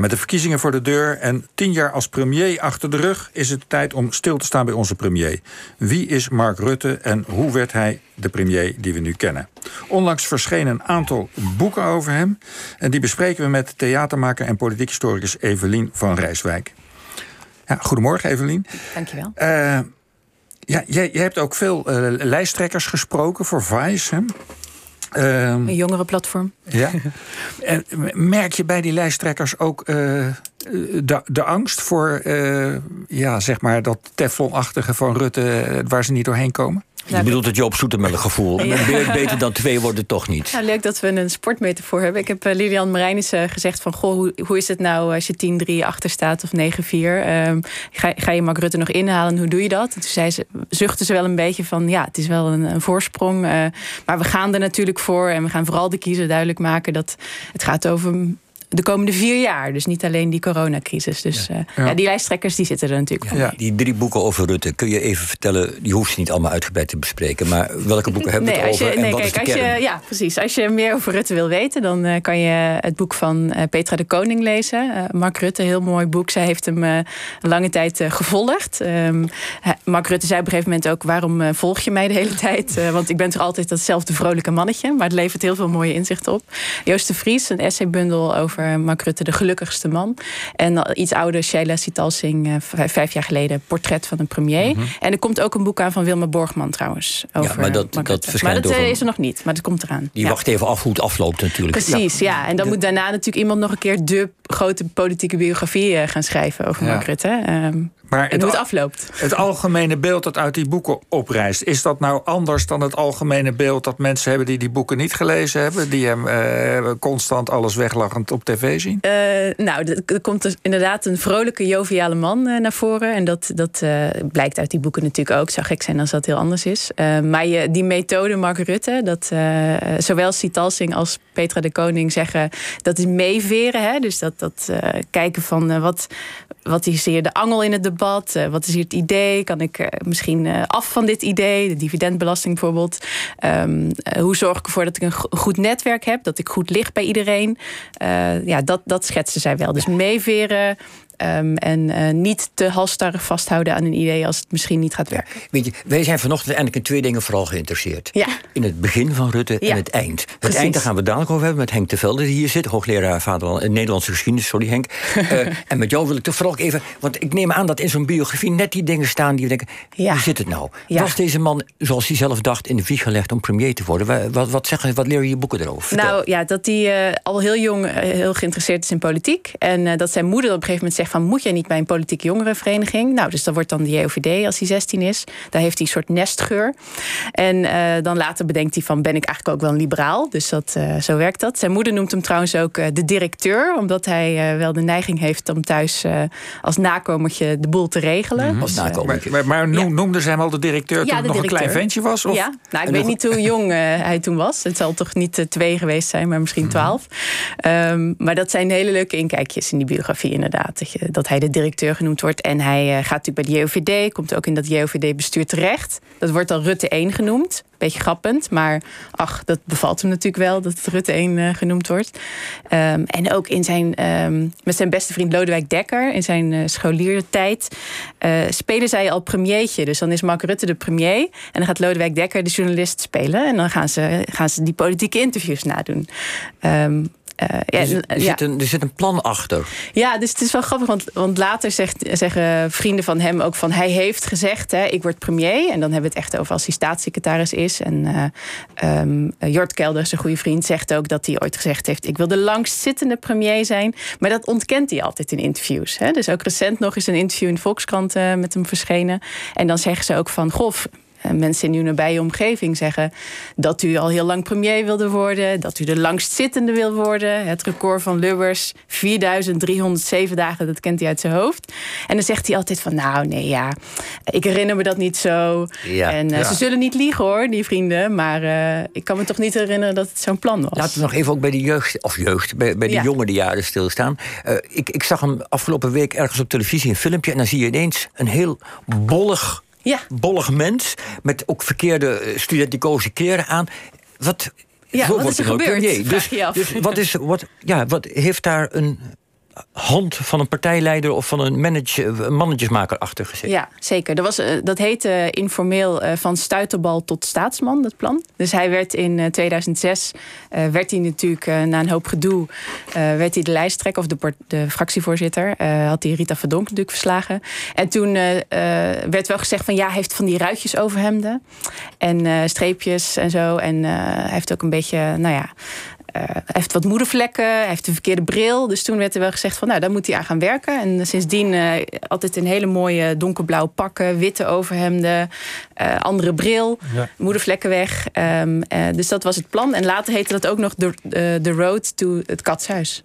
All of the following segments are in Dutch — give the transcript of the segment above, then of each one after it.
Met de verkiezingen voor de deur en tien jaar als premier achter de rug... is het tijd om stil te staan bij onze premier. Wie is Mark Rutte en hoe werd hij de premier die we nu kennen? Onlangs verschenen een aantal boeken over hem... en die bespreken we met theatermaker en politiek historicus Evelien van Rijswijk. Ja, goedemorgen, Evelien. Dankjewel. Uh, ja, jij, jij, hebt ook veel uh, lijsttrekkers gesproken voor Vice. Hè? Uh, een jongerenplatform. Ja. en merk je bij die lijsttrekkers ook uh, de, de angst voor uh, ja, zeg maar dat teflonachtige van Rutte waar ze niet doorheen komen? Je bedoelt het Joop Zoetemelk gevoel. Ja. Beter dan twee worden toch niet. Nou, leuk dat we een sportmetafoor hebben. Ik heb uh, Lilian Marijnissen gezegd van... Goh, hoe, hoe is het nou als je 10-3 achter staat of 9-4? Um, ga, ga, je Mark Rutte nog inhalen? Hoe doe je dat? En toen zei ze, zuchtte ze wel een beetje van... ja, het is wel een, een voorsprong. Uh, maar we gaan er natuurlijk voor. En we gaan vooral de kiezer duidelijk maken... dat het gaat over de komende vier jaar. Dus niet alleen die coronacrisis. Dus ja. Uh, ja. ja die lijsttrekkers die zitten er natuurlijk ja, Die drie boeken over Rutte, kun je even vertellen... die hoeft ze niet allemaal uitgebreid te bespreken... maar welke boeken hebben we nee, het over je, en nee, wat kijk, is de als je, Ja, precies. Als je meer over Rutte wil weten... dan uh, kan je het boek van uh, Petra de Koning lezen. Uh, Mark Rutte, heel mooi boek. Zij heeft hem een lange tijd gevolgd. Um, Mark Rutte zei op een gegeven moment ook... waarom volg je mij de hele tijd? want ik ben toch altijd datzelfde vrolijke mannetje. Maar het levert heel veel mooie inzichten op. Joost de Vries, een essaybundel over Mark Rutte... de gelukkigste man. En iets ouder, Sheila Sitalsing, vijf jaar geleden, Portret van een premier. Mm -hmm. En er komt ook een boek aan van Wilma Borgman trouwens. Over ja, maar dat, dat Maar dat over... is er nog niet, maar dat komt eraan. Die ja. wacht even af hoe het afloopt natuurlijk. Precies, ja. ja. En dan de... moet daarna natuurlijk iemand nog een keer de grote politieke biografie gaan schrijven over Mark Rutte. Um, maar en hoe het afloopt. Het algemene beeld dat uit die boeken oprijst... is dat nou anders dan het algemene beeld dat mensen hebben... die die boeken niet gelezen hebben? Die hem uh, constant alles weglachend op tv zien? Uh, nou, er komt dus inderdaad een vrolijke, joviale man uh, naar voren. En dat, dat blijkt uit die boeken natuurlijk ook. Het zou gek zijn als dat heel anders is. maar je, die methode Mark Rutte... dat zowel Sitalsing als Petra de Koning zeggen... dat is meeveren. Hè? Dus dat, dat kijken van wat, wat is hier de angel in het debat... Uh, wat is hier het idee? Kan ik uh, misschien uh, af van dit idee? De dividendbelasting bijvoorbeeld. Um, hoe zorg ik ervoor dat ik een goed netwerk heb? Dat ik goed lig bij iedereen? ja, dat, dat schetsen zij wel. Dus meeveren, Um, en uh, niet te halstarrig vasthouden aan een idee als het misschien niet gaat werken. Weet je, wij zijn vanochtend eigenlijk in twee dingen vooral geïnteresseerd. Ja. In het begin van Rutte ja. en het eind. Het Precies. eind daar gaan we dadelijk over hebben met Henk de Velde die hier zit, hoogleraar vaderland en Nederlandse geschiedenis, sorry Henk. uh, en met jou wil ik toch vooral even, want ik neem aan dat in zo'n biografie net die dingen staan die we denken, hoe zit het nou? Was deze man, zoals hij zelf dacht, in de wieg gelegd om premier te worden? Wat, wat, zeggen, wat leren je boeken erover? Vertel. Nou ja, dat hij uh, al heel jong heel geïnteresseerd is in politiek en dat zijn moeder op een gegeven moment zegt van, moet jij niet bij een politieke jongerenvereniging. Nou, dus dat wordt dan de JOVD als hij 16 is. Daar heeft hij een soort nestgeur. En uh, dan later bedenkt hij van, ben ik eigenlijk ook wel een liberaal? Dus dat, uh, zo werkt dat. Zijn moeder noemt hem trouwens ook uh, de directeur. Omdat hij wel de neiging heeft om thuis als nakomertje de boel te regelen. Mm -hmm. dus, als nakomertje. Maar, maar noem, ja. noemde ze hem al de directeur toen hij nog directeur. een klein ventje was? Of? Ja, nou, ik weet niet hoe jong hij toen was. Het zal toch niet twee geweest zijn, maar misschien twaalf. Mm -hmm. um, maar dat zijn hele leuke inkijkjes in die biografie inderdaad. Dat, je, dat hij de directeur genoemd wordt. En hij uh, gaat natuurlijk bij de JOVD, komt ook in dat JOVD-bestuur terecht. Dat wordt al Rutte 1 genoemd. Beetje grappend, maar ach, dat bevalt hem natuurlijk wel dat het Rutte 1 uh, genoemd wordt. Um, en ook in zijn, um, met zijn beste vriend Lodewijk Dekker, in zijn scholiertijd, spelen zij al premiertje. Dus dan is Mark Rutte de premier en dan gaat Lodewijk Dekker de journalist spelen. En dan gaan ze, gaan ze die politieke interviews nadoen. Um, uh, ja, er, er, ja. zit een, er zit een plan achter. Ja, dus het is wel grappig, want, want later zegt, zeggen vrienden van hem ook van... hij heeft gezegd, hè, ik word premier. En dan hebben we het echt over als hij staatssecretaris is. En uh, um, Jort Kelder, zijn goede vriend, zegt ook dat hij ooit gezegd heeft... ik wil de langstzittende premier zijn. Maar dat ontkent hij altijd in interviews. Hè. Dus ook recent nog is een interview in Volkskrant uh, met hem verschenen. En dan zeggen ze ook van, goh mensen in uw nabije omgeving zeggen dat u al heel lang premier wilde worden, dat u de langstzittende wil worden. Het record van Lubbers, 4307 dagen, dat kent hij uit zijn hoofd. En dan zegt hij altijd van, nou nee, ja, ik herinner me dat niet zo. Ja, en uh, ja. ze zullen niet liegen hoor, die vrienden, maar uh, ik kan me toch niet herinneren dat het zo'n plan was. Laten we nog even ook bij de jeugd, of jeugd, bij, bij de Ja. jongere jaren stilstaan. Uh, ik, ik zag hem afgelopen week ergens op televisie een filmpje en dan zie je ineens een heel bollig Ja. bollig mens. Met ook verkeerde eh, studenticoze kleren aan. Wat, Ja, wat is er gebeurd? Dus, dus wat is, wat, ja, wat heeft daar een hand van een partijleider of van een mannetjesmaker achter gezet. Ja, zeker. Dat, was, dat heette informeel van stuiterbal tot staatsman, dat plan. Dus hij werd in 2006, werd hij natuurlijk na een hoop gedoe, werd hij de lijsttrekker of de, de fractievoorzitter. had hij Rita Verdonk natuurlijk verslagen. En toen werd wel gezegd van ja, hij heeft van die ruitjes overhemden en streepjes en zo. En hij heeft ook een beetje, nou ja, hij heeft wat moedervlekken, hij heeft de verkeerde bril. Dus toen werd er wel gezegd van nou, daar moet hij aan gaan werken. En sindsdien uh, altijd een hele mooie donkerblauwe pakken, witte overhemden, uh, andere bril, ja. moedervlekken weg. Um, dus dat was het plan. En later heette dat ook nog de, de Road to het Katshuis.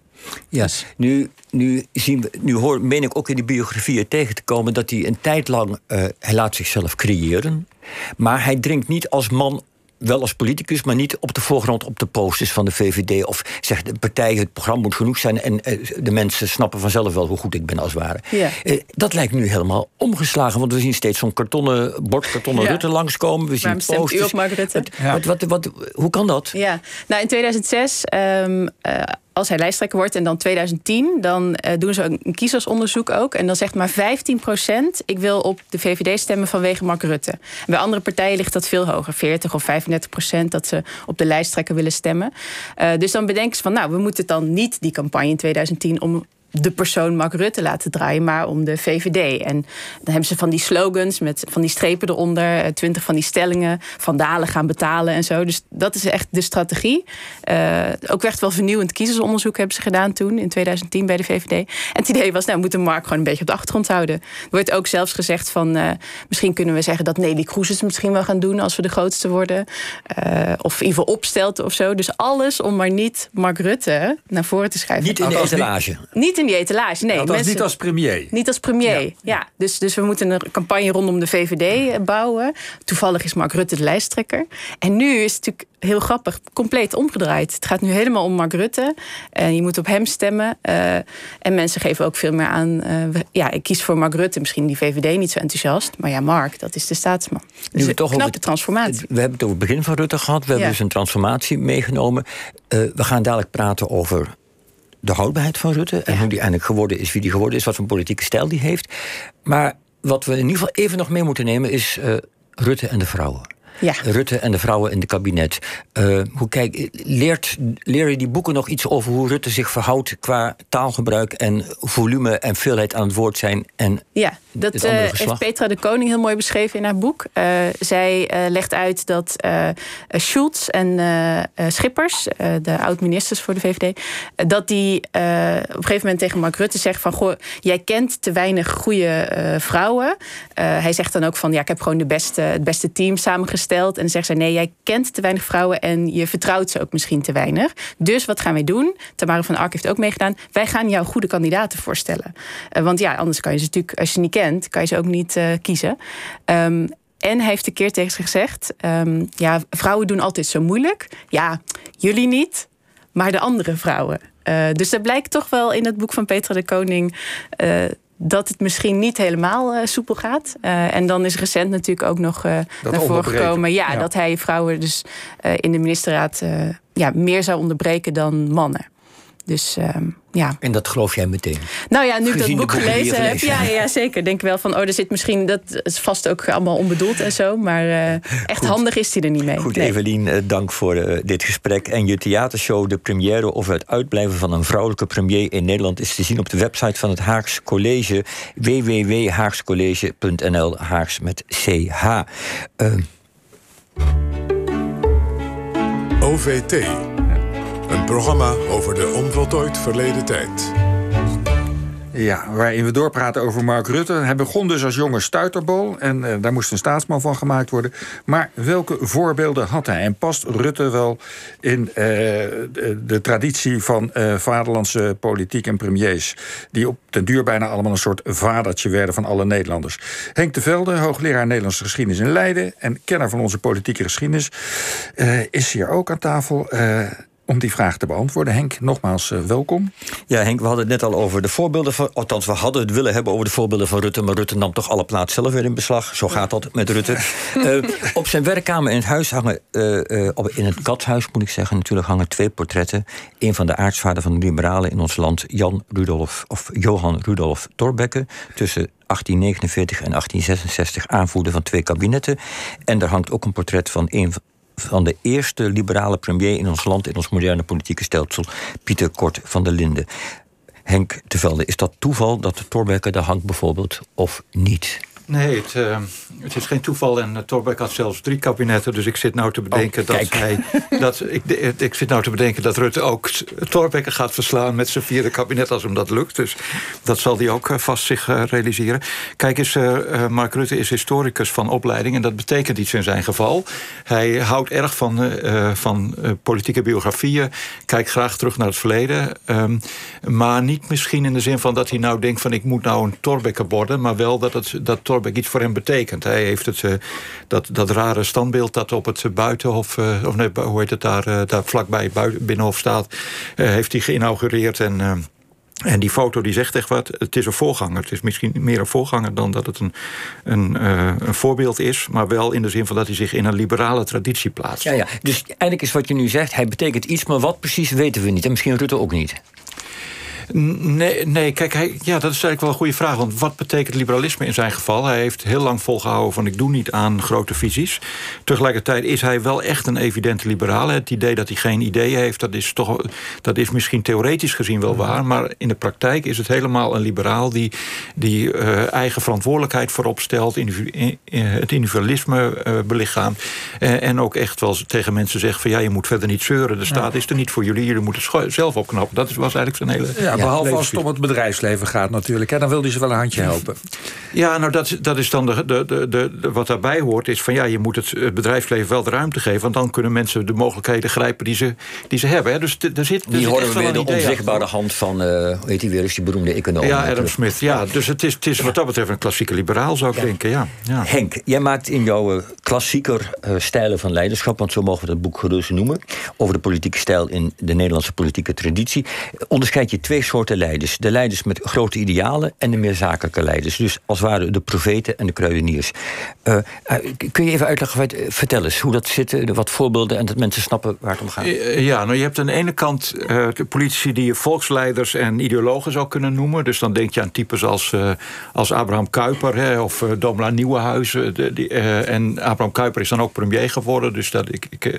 Ja, nu, nu, zien we, nu hoor, meen ik ook in die biografieën tegen te komen dat hij een tijd lang, hij laat zichzelf creëren. Maar hij drinkt niet als man wel als politicus, maar niet op de voorgrond op de posters van de VVD. Of zegt de partij, het programma moet genoeg zijn en eh, de mensen snappen vanzelf wel hoe goed ik ben als het ware. Ja. Eh, dat lijkt nu helemaal omgeslagen, want we zien steeds zo'n kartonnen, bord kartonnen ja. Rutte langskomen. We zien posters. U op Mark Rutte? Wat, wat, wat, hoe kan dat? Ja, nou in 2006 um, uh, als hij lijsttrekker wordt en dan 2010, dan uh, doen ze een kiezersonderzoek ook. En dan zegt maar 15% ik wil op de VVD stemmen vanwege Mark Rutte. Bij andere partijen ligt dat veel hoger, 40 of 35% dat ze op de lijsttrekker willen stemmen. Uh, dus dan bedenken ze van, nou, we moeten dan niet die campagne in 2010 om de persoon Mark Rutte laten draaien, maar om de VVD. En dan hebben ze van die slogans met van die strepen eronder, eh, twintig van die stellingen, vandalen gaan betalen en zo. Dus dat is echt de strategie. Uh, ook echt wel vernieuwend kiezersonderzoek hebben ze gedaan toen in 2010 bij de VVD. En het idee was, nou, we moeten Mark gewoon een beetje op de achtergrond houden. Er wordt ook zelfs gezegd van, uh, misschien kunnen we zeggen dat Nelly Kroes het misschien wel gaan doen als we de grootste worden. Uh, of in ieder geval opstelt of zo. Dus alles om maar niet Mark Rutte naar voren te schrijven. Niet in de etalage. Niet in die etalage. Nee, mensen, niet als premier. Niet als premier, ja. ja. Dus, dus we moeten een campagne rondom de VVD bouwen. Toevallig is Mark Rutte de lijsttrekker. En nu is het natuurlijk heel grappig, compleet omgedraaid. Het gaat nu helemaal om Mark Rutte. En je moet op hem stemmen. Uh, en mensen geven ook veel meer aan... Uh, ja, ik kies voor Mark Rutte. Misschien die VVD niet zo enthousiast. Maar ja, Mark, dat is de staatsman. Dus een knappe het, transformatie. We hebben het over het begin van Rutte gehad. We hebben dus een transformatie meegenomen. Uh, we gaan dadelijk praten over de houdbaarheid van Rutte. En hoe die eigenlijk geworden is, wie die geworden is, wat voor politieke stijl die heeft. Maar wat we in ieder geval even nog mee moeten nemen is uh, Rutte en de vrouwen. Ja. Rutte en de vrouwen in het kabinet. Uh, hoe kijk, leert, leer je die boeken nog iets over hoe Rutte zich verhoudt qua taalgebruik en volume en veelheid aan het woord zijn? En ja, dat uh, heeft Petra de Koning heel mooi beschreven in haar boek. Uh, zij legt uit dat Schulz en Schippers, de oud-ministers voor de VVD, dat die op een gegeven moment tegen Mark Rutte zegt van goh, jij kent te weinig goede vrouwen. hij zegt dan ook van ja, ik heb gewoon de beste, het beste team samengesteld gesteld. En zegt zij: nee, jij kent te weinig vrouwen en je vertrouwt ze ook misschien te weinig. Dus wat gaan wij doen? Tamara van Ark heeft ook meegedaan. Wij gaan jou goede kandidaten voorstellen. Uh, want ja, anders kan je ze natuurlijk, als je ze niet kent, kan je ze ook niet uh, kiezen. Um, en hij heeft een keer tegen ze gezegd: um, ja, vrouwen doen altijd zo moeilijk. Ja, jullie niet, maar de andere vrouwen. Uh, dus dat blijkt toch wel in het boek van Petra de Koning dat het misschien niet helemaal uh, soepel gaat. Uh, en dan is recent natuurlijk ook nog uh, naar voren gekomen... Ja, ja, dat hij vrouwen dus in de ministerraad ja, meer zou onderbreken dan mannen. Dus ehm, ja. En dat geloof jij meteen? Nou ja, nu ik dat boek gelezen heb, ja, ja, zeker. Denk wel van, oh, er zit misschien, dat is vast ook allemaal onbedoeld en zo. Maar uh, echt handig is hij er niet mee. Goed, nee. Evelien, uh, dank voor uh, dit gesprek. En je theatershow, de première of het uitblijven van een vrouwelijke premier in Nederland, is te zien op de website van het Haags College, www.haagscollege.nl, Haags met CH. OVT een programma over de onvoltooid verleden tijd. Ja, waarin we doorpraten over Mark Rutte. Hij begon dus als jonge stuiterbol en uh, daar moest een staatsman van gemaakt worden. Maar welke voorbeelden had hij? En past Rutte wel in de, de, traditie van uh, vaderlandse politiek en premiers... die op den duur bijna allemaal een soort vadertje werden van alle Nederlanders? Henk de Velde, hoogleraar Nederlandse geschiedenis in Leiden... en kenner van onze politieke geschiedenis, is hier ook aan tafel... om die vraag te beantwoorden. Henk, nogmaals uh, welkom. Ja, Henk, we hadden het net al over de voorbeelden van. Althans, we hadden het willen hebben over de voorbeelden van Rutte. Maar Rutte nam toch alle plaats zelf weer in beslag. Zo gaat dat met Rutte. uh, op zijn werkkamer in het huis hangen. Uh, op, in het katshuis moet ik zeggen. Natuurlijk hangen twee portretten. Een van de aartsvader van de liberalen in ons land, Jan Rudolf of Johan Rudolf Thorbecke. Tussen 1849 en 1866 aanvoerder van twee kabinetten. En daar hangt ook een portret van een van de eerste liberale premier in ons land, in ons moderne politieke stelsel, Pieter Kort van der Linden. Henk de Velde, is dat toeval dat de Thorbecke daar hangt bijvoorbeeld, of niet? Nee, het, uh, het, is geen toeval. En uh, Torbeck had zelfs drie kabinetten. Dus ik zit nou te bedenken oh, dat hij. Dat, ik, ik zit nou te bedenken dat Rutte ook Torbeck gaat verslaan met zijn vierde kabinet als hem dat lukt. Dus dat zal hij ook uh, vast zich realiseren. Kijk eens, Mark Rutte is historicus van opleiding. En dat betekent iets in zijn geval. Hij houdt erg van, van politieke biografieën. Kijkt graag terug naar het verleden. Um, maar niet misschien in de zin van dat hij nou denkt van ik moet nou een Torbekker worden. Maar wel dat het dat Iets voor hem betekent. Hij heeft het, uh, dat, dat rare standbeeld dat op het buitenhof, uh, of nee, hoe heet het daar, uh, daar vlakbij het binnenhof staat, heeft hij geïnaugureerd. En, en die foto die zegt echt wat. Het is een voorganger. Het is misschien meer een voorganger dan dat het een, een, een voorbeeld is. Maar wel in de zin van dat hij zich in een liberale traditie plaatst. Ja, ja. Dus eigenlijk is wat je nu zegt, hij betekent iets, maar wat precies weten we niet. En misschien Rutte ook niet. Nee, nee kijk, hij, ja, dat is eigenlijk wel een goede vraag. Want wat betekent liberalisme in zijn geval? Hij heeft heel lang volgehouden van ik doe niet aan grote visies. Tegelijkertijd is hij wel echt een evidente liberaal. Het idee dat hij geen ideeën heeft, dat is, toch, dat is misschien theoretisch gezien wel waar. Maar in de praktijk is het helemaal een liberaal die, die uh, eigen verantwoordelijkheid voorop stelt. Individu het individualisme uh, belichaamt. Uh, en ook echt wel tegen mensen zegt van ja, je moet verder niet zeuren. De staat is er niet voor jullie. Jullie moeten het zelf opknappen. Dat was eigenlijk zijn hele... Ja, behalve als het om het bedrijfsleven gaat natuurlijk. Hè, dan wil hij ze wel een handje helpen. Ja, nou dat, dat is dan de, de, de, de, wat daarbij hoort. Is van ja, je moet het, bedrijfsleven wel de ruimte geven. Want dan kunnen mensen de mogelijkheden grijpen die ze, die ze hebben. Hè. Dus er zit, die horen we weer de onzichtbare hand van, uh, hoe heet die weer, is die beroemde econoom. Ja, Adam Smith. Ja, dus het is, het is wat dat betreft een klassieke liberaal, zou ik denken. Ja, ja. Henk, jij maakt in jouw eh, klassieker uh, stijlen van leiderschap... want zo mogen we het boek gerust noemen... over de politieke stijl in de Nederlandse politieke traditie... onderscheid je twee soorten leiders de leiders met grote idealen en de meer zakelijke leiders. Dus als het ware de profeten en de kruideniers. Uh, kun je even uitleggen, vertel eens hoe dat zit, wat voorbeelden en dat mensen snappen waar het om gaat? Eh, ja, nou je hebt aan de ene kant de politici die je volksleiders en ideologen zou kunnen noemen. Dus dan denk je aan types als, als Abraham Kuyper hè, of uh, Domela Nieuwenhuizen. En Abraham Kuyper is dan ook premier geworden. Dus dat ik, ik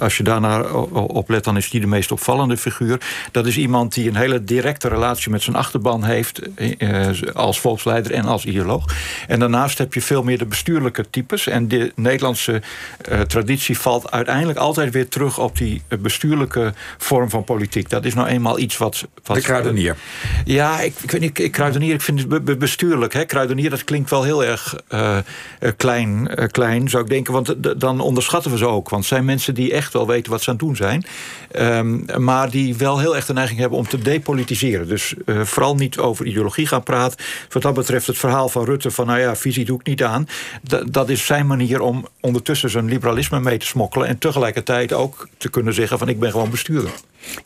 als je daarnaar op let, dan is die de meest opvallende figuur. Dat is iemand die een hele directe relatie met zijn achterban heeft eh, als volksleider en als ideoloog. En daarnaast heb je veel meer de bestuurlijke types. En de Nederlandse uh, traditie valt uiteindelijk altijd weer terug op die eh, bestuurlijke vorm van politiek. Dat is nou eenmaal iets wat. wat de kruidenier. ja, ik, ik weet niet, ik, kruidenier, ik vind het bestuurlijk. Hè. Kruidenier, dat klinkt wel heel erg uh, klein, klein, zou ik denken. Want dan onderschatten we ze ook. Want het zijn mensen die echt wel weten wat ze aan het doen zijn. Um, maar die wel heel erg de neiging hebben om te depolitiseren. Dus uh, vooral niet over ideologie gaan praten. Wat dat betreft het verhaal van Rutte van nou ja, visie doe ik niet aan. D dat is zijn manier om ondertussen zijn liberalisme mee te smokkelen. En tegelijkertijd ook te kunnen zeggen van ik ben gewoon bestuurder.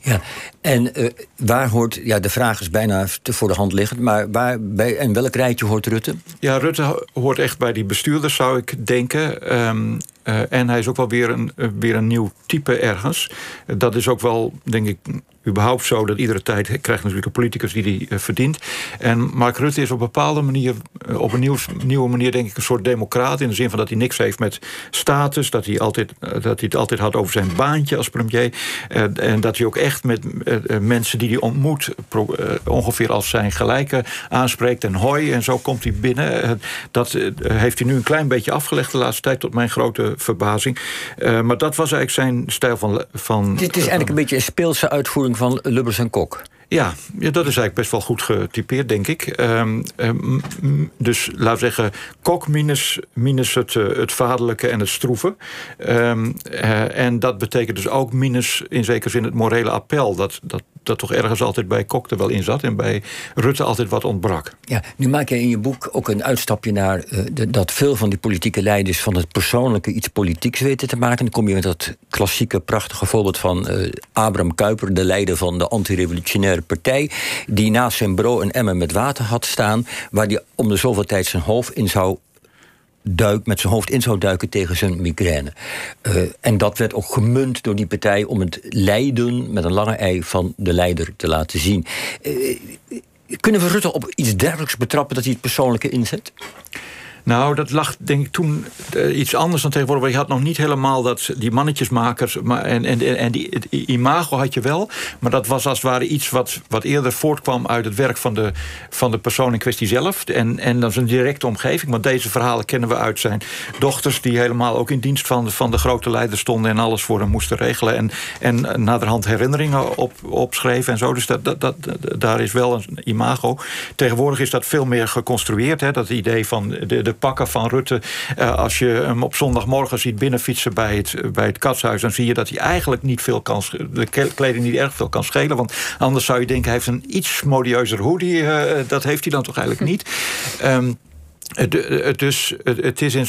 Ja, en uh, waar hoort, ja, de vraag is bijna te voor de hand liggend, maar waar, bij, en welk rijtje hoort Rutte? Ja, Rutte hoort echt bij die bestuurders, zou ik denken. Um, uh, en hij is ook wel weer een, weer een nieuw type ergens. dat is ook wel, denk ik, überhaupt zo dat iedere tijd krijgt natuurlijk een politicus die die uh, verdient. En Mark Rutte is op een bepaalde manier, uh, op een nieuw, nieuwe manier denk ik een soort democraat. In de zin van dat hij niks heeft met status. Dat hij, altijd, uh, dat hij het altijd had over zijn baantje als premier. en dat hij ook echt met mensen die hij ontmoet ongeveer als zijn gelijke aanspreekt. En hoi, en zo komt hij binnen. dat heeft hij nu een klein beetje afgelegd de laatste tijd tot mijn grote verbazing. maar dat was eigenlijk zijn stijl van... van Dit is eigenlijk een beetje een speelse uitvoering van Lubbers en Kok. Ja, ja, dat is eigenlijk best wel goed getypeerd, denk ik. Um, um, dus laten we zeggen, kok minus, minus het, uh, het vaderlijke en het stroeven. Um, uh, en dat betekent dus ook minus in zekere zin het morele appel. Dat, dat, dat toch ergens altijd bij Kok er wel in zat... en bij Rutte altijd wat ontbrak. Ja, nu maak je in je boek ook een uitstapje naar de, dat veel van die politieke leiders van het persoonlijke iets politieks weten te maken. Dan kom je met dat klassieke, prachtige voorbeeld van uh, Abraham Kuyper, de leider van de antirevolutionaire partij, die naast zijn bureau een emmer met water had staan, waar hij om de zoveel tijd zijn hoofd in zou duik, met zijn hoofd in zou duiken tegen zijn migraine. Uh, en dat werd ook gemunt door die partij om het lijden met een lange ei van de leider te laten zien. Uh, kunnen we Rutte op iets dergelijks betrappen dat hij het persoonlijke inzet? Nou, dat lag denk ik toen uh, iets anders dan tegenwoordig. Je had nog niet helemaal dat, die mannetjesmakers. Maar, en, en, en die het imago had je wel. Maar dat was als het ware iets wat, wat eerder voortkwam uit het werk van de, van de persoon in kwestie zelf. En, en dan zijn directe omgeving. Want deze verhalen kennen we uit zijn dochters. die helemaal ook in dienst van van de grote leider stonden. en alles voor hem moesten regelen. En, en naderhand herinneringen op, opschreven en zo. Dus dat, dat, dat, daar is wel een imago. Tegenwoordig is dat veel meer geconstrueerd. Hè, dat idee van de, de pakken van Rutte. Uh, als je hem op zondagmorgen ziet binnenfietsen bij het, bij het katshuis... dan zie je dat hij eigenlijk niet veel kan... de kleding niet erg veel kan schelen. Want anders zou je denken, hij heeft een iets modieuzer hoodie. Uh, dat heeft hij dan toch eigenlijk niet. Um, dus het is in,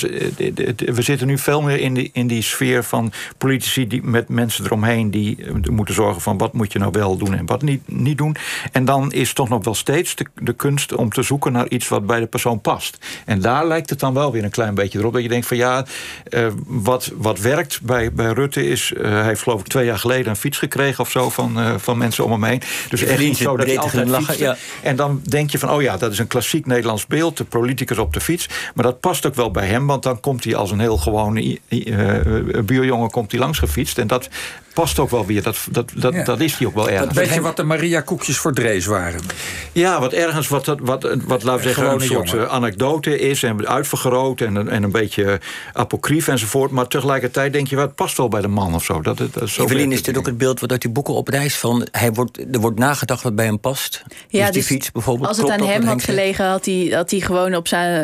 we zitten nu veel meer in die, in die sfeer van politici die, met mensen eromheen die moeten zorgen van wat moet je nou wel doen en wat niet, niet doen. En dan is toch nog wel steeds de, de kunst om te zoeken naar iets wat bij de persoon past. En daar lijkt het dan wel weer een klein beetje erop. Dat je denkt van ja, uh, wat, wat werkt bij, bij Rutte is. Uh, hij heeft geloof ik twee jaar geleden een fiets gekregen of zo van, uh, van mensen om hem heen. Dus echt niet zo dat hij altijd lachen, ja. En dan denk je van oh ja, dat is een klassiek Nederlands beeld. De politicus op de fiets. Maar dat past ook wel bij hem, want dan komt hij als een heel gewone uh, buurjongen komt hij langs gefietst. En dat past ook wel weer. Dat, dat, dat, dat is hij ook wel ergens. weet je wat de Maria-koekjes voor Drees waren? Ja, wat ergens, wat, wat, wat, wat laten we zeggen, een soort jongen. anekdote is... en uitvergroot en, en een beetje apocrief enzovoort. Maar tegelijkertijd denk je, wat past wel bij de man of zo. Dat, dat, is Evelien, is dit ook het beeld wat uit die boeken opreist? Van, hij wordt, er wordt nagedacht wat bij hem past? Ja, dus die fiets bijvoorbeeld. Als het aan hem had gelegen, had hij, had hij gewoon op zijn...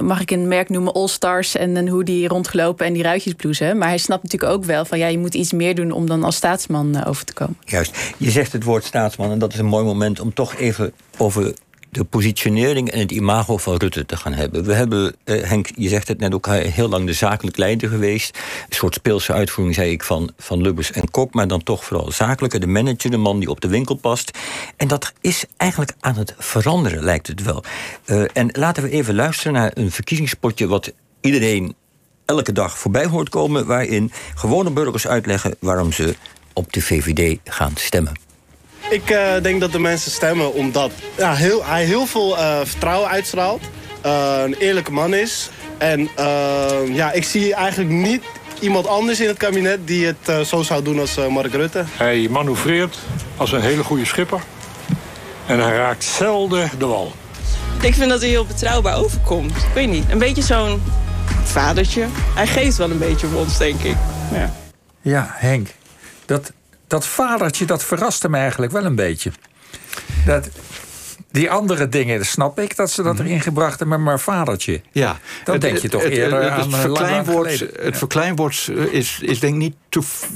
mag ik een merk noemen, All Stars... en een hoodie rondgelopen en die ruitjesblouse. Maar hij snapt natuurlijk ook wel van... ja, je moet iets meer doen om dan als staatsman eh, over te komen. Juist. Je zegt het woord staatsman en dat is een mooi moment om toch even over de positionering en het imago van Rutte te gaan hebben. We hebben, eh, Henk, je zegt het net ook, heel lang de zakelijk leider geweest. Een soort speelse uitvoering, zei ik, van, van Lubbers en Kok... maar dan toch vooral zakelijke, de manager, de man die op de winkel past. En dat is eigenlijk aan het veranderen, lijkt het wel. Uh, en laten we even luisteren naar een verkiezingspotje... wat iedereen elke dag voorbij hoort komen... waarin gewone burgers uitleggen waarom ze op de VVD gaan stemmen. Ik uh, denk dat de mensen stemmen omdat ja, heel, hij heel veel uh, vertrouwen uitstraalt. Uh, een eerlijke man is. En ja, ik zie eigenlijk niet iemand anders in het kabinet die het zo zou doen als Mark Rutte. Hij manoeuvreert als een hele goede schipper. En hij raakt zelden de wal. Ik vind dat hij heel betrouwbaar overkomt. Ik weet niet, een beetje zo'n vadertje. Hij geeft wel een beetje om ons, denk ik. Ja, ja Henk. Dat, dat vadertje, dat verraste me eigenlijk wel een beetje. Dat, die andere dingen, snap ik dat ze dat mhm. erin gebracht hebben, maar vadertje. Ja. Dan denk je toch eerder het, het, aan het verkleinwoord, Het verkleinwoord is, is denk ik niet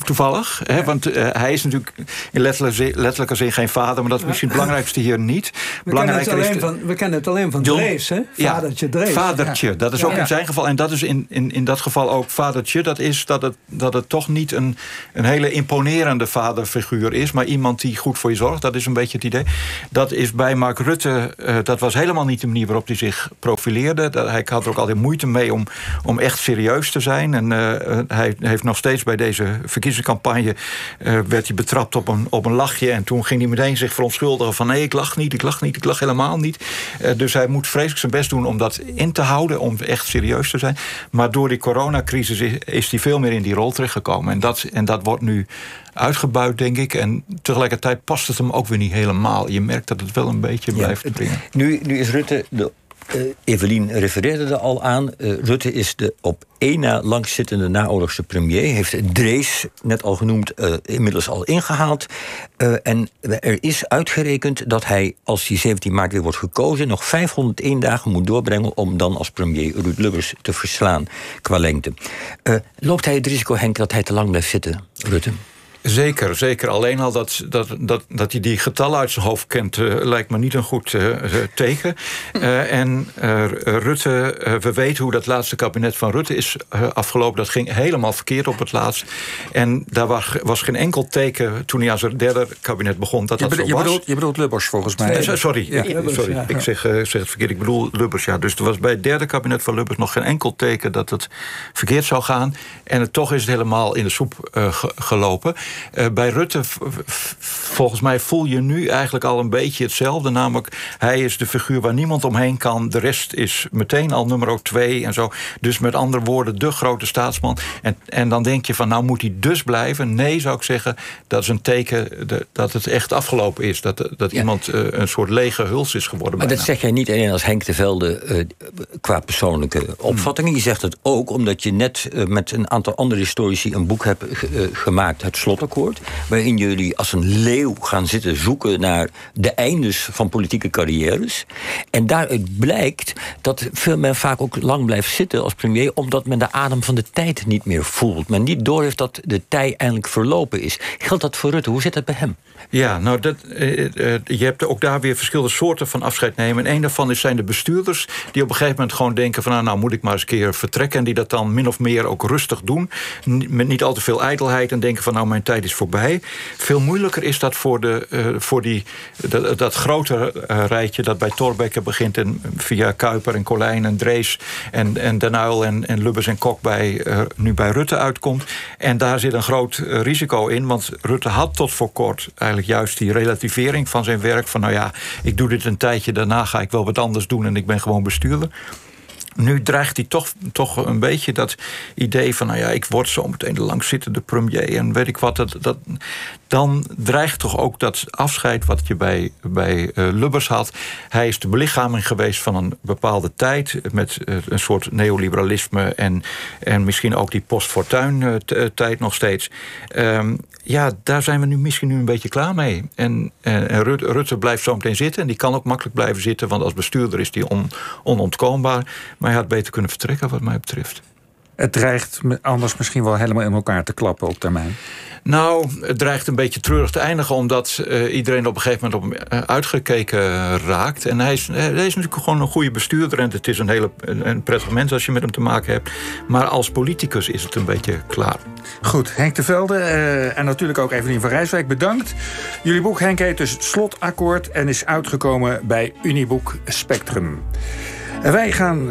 toevallig. Hè? Want uh, hij is natuurlijk in letterlijke, zin geen vader... maar dat is misschien het belangrijkste hier niet. We, kennen het, alleen van, we kennen het alleen van Drees, hè? Vadertje Drees. Vadertje, dat is ook in zijn geval. En dat is in, in, in dat geval ook vadertje. Dat is dat het, dat het toch niet een, een hele imponerende vaderfiguur is... maar iemand die goed voor je zorgt. Dat is een beetje het idee. Dat is bij Mark Rutte... Uh, dat was helemaal niet de manier waarop hij zich profileerde. Dat, hij had er ook altijd moeite mee om, om echt serieus te zijn. En uh, hij heeft nog steeds bij deze verkiezingscampagne uh, werd hij betrapt op een, op een lachje. En toen ging hij meteen zich verontschuldigen van nee, ik lach niet, ik lach niet, ik lach helemaal niet. Uh, dus hij moet vreselijk zijn best doen om dat in te houden, om echt serieus te zijn. Maar door die coronacrisis is, is hij veel meer in die rol terechtgekomen. En dat, en dat wordt nu uitgebuit, denk ik. En tegelijkertijd past het hem ook weer niet helemaal. Je merkt dat het wel een beetje blijft dringen. Nu, nu is Rutte de uh, Evelien refereerde er al aan. Uh, Rutte is de op één na langzittende naoorlogse premier. Heeft Drees, net al genoemd, uh, inmiddels al ingehaald. en er is uitgerekend dat hij, als hij 17 maart weer wordt gekozen... nog 501 dagen moet doorbrengen om dan als premier Ruud Lubbers te verslaan qua lengte. loopt hij het risico, Henk, dat hij te lang blijft zitten, Rutte? Zeker, zeker. Alleen al dat, dat, dat, dat hij die getallen uit zijn hoofd kent... Uh, lijkt me niet een goed uh, teken. Uh, en Rutte, we weten hoe dat laatste kabinet van Rutte is afgelopen. Dat ging helemaal verkeerd op het laatst. En daar was, was geen enkel teken toen hij aan zijn derde kabinet begon... dat je dat bedoelt, zo je was. Bedoelt, je bedoelt Lubbers volgens mij. sorry, ja. ik, Lubbers, sorry ja. ik zeg, zeg het verkeerd. Ik bedoel Lubbers, ja. Dus er was bij het derde kabinet van Lubbers... nog geen enkel teken dat het verkeerd zou gaan. En het, toch is het helemaal in de soep ge gelopen. bij Rutte volgens mij voel je nu eigenlijk al een beetje hetzelfde. Namelijk, hij is de figuur waar niemand omheen kan. De rest is meteen al nummer twee en zo. Dus met andere woorden, de grote staatsman. En, en dan denk je van, nou moet hij dus blijven. Nee, zou ik zeggen, dat is een teken dat het echt afgelopen is. Dat, dat ja. iemand uh, een soort lege huls is geworden. Maar bijna. dat zeg jij niet alleen als Henk de Velde uh, qua persoonlijke opvattingen. Je zegt het ook omdat je net met een aantal andere historici... een boek hebt gemaakt, het Waarin jullie als een leeuw gaan zitten zoeken naar de eindes van politieke carrières. En daaruit blijkt dat veel men vaak ook lang blijft zitten als premier, omdat men de adem van de tijd niet meer voelt. Men niet doorheeft dat de tijd eindelijk verlopen is. Geldt dat voor Rutte? Hoe zit dat bij hem? Ja, nou, dat, uh, uh, je hebt ook daar weer verschillende soorten van afscheid nemen. En een daarvan is, zijn de bestuurders die op een gegeven moment gewoon denken van... nou, nou moet ik maar eens een keer vertrekken. En die dat dan min of meer ook rustig doen. Met niet al te veel ijdelheid en denken van nou, mijn tijd is voorbij. Veel moeilijker is dat voor, de, uh, voor die, dat, dat grote rijtje dat bij Thorbecke begint... en via Kuiper en Colijn en Drees en, en Den Uyl en, en Lubbers en Kok bij, nu bij Rutte uitkomt. En daar zit een groot risico in, want Rutte had tot voor kort... eigenlijk juist die relativering van zijn werk. Van nou ja, ik doe dit een tijdje, daarna ga ik wel wat anders doen... en ik ben gewoon bestuurder. Nu dreigt hij toch, toch een beetje dat idee van... nou ja, ik word zo meteen de langzittende premier en weet ik wat. Dat, dat, dan dreigt toch ook dat afscheid wat je bij, bij uh, Lubbers had. Hij is de belichaming geweest van een bepaalde tijd... met uh, een soort neoliberalisme en, en misschien ook die post-fortuin-tijd nog steeds. Um, ja, daar zijn we nu misschien nu een beetje klaar mee. En, en, Rutte blijft zo meteen zitten. En die kan ook makkelijk blijven zitten... want als bestuurder is die on, onontkoombaar. Maar hij had beter kunnen vertrekken wat mij betreft. Het dreigt anders misschien wel helemaal in elkaar te klappen op termijn. Nou, het dreigt een beetje treurig te eindigen... omdat uh, iedereen op een gegeven moment op hem uitgekeken raakt. En hij is, hij is natuurlijk gewoon een goede bestuurder... en het is een hele een prettig mens als je met hem te maken hebt. Maar als politicus is het een beetje klaar. Goed, Henk de Velde uh, en natuurlijk ook Evelien van Rijswijk, bedankt. Jullie boek, Henk, heet dus Slotakkoord... en is uitgekomen bij Uniboek Spectrum. En wij gaan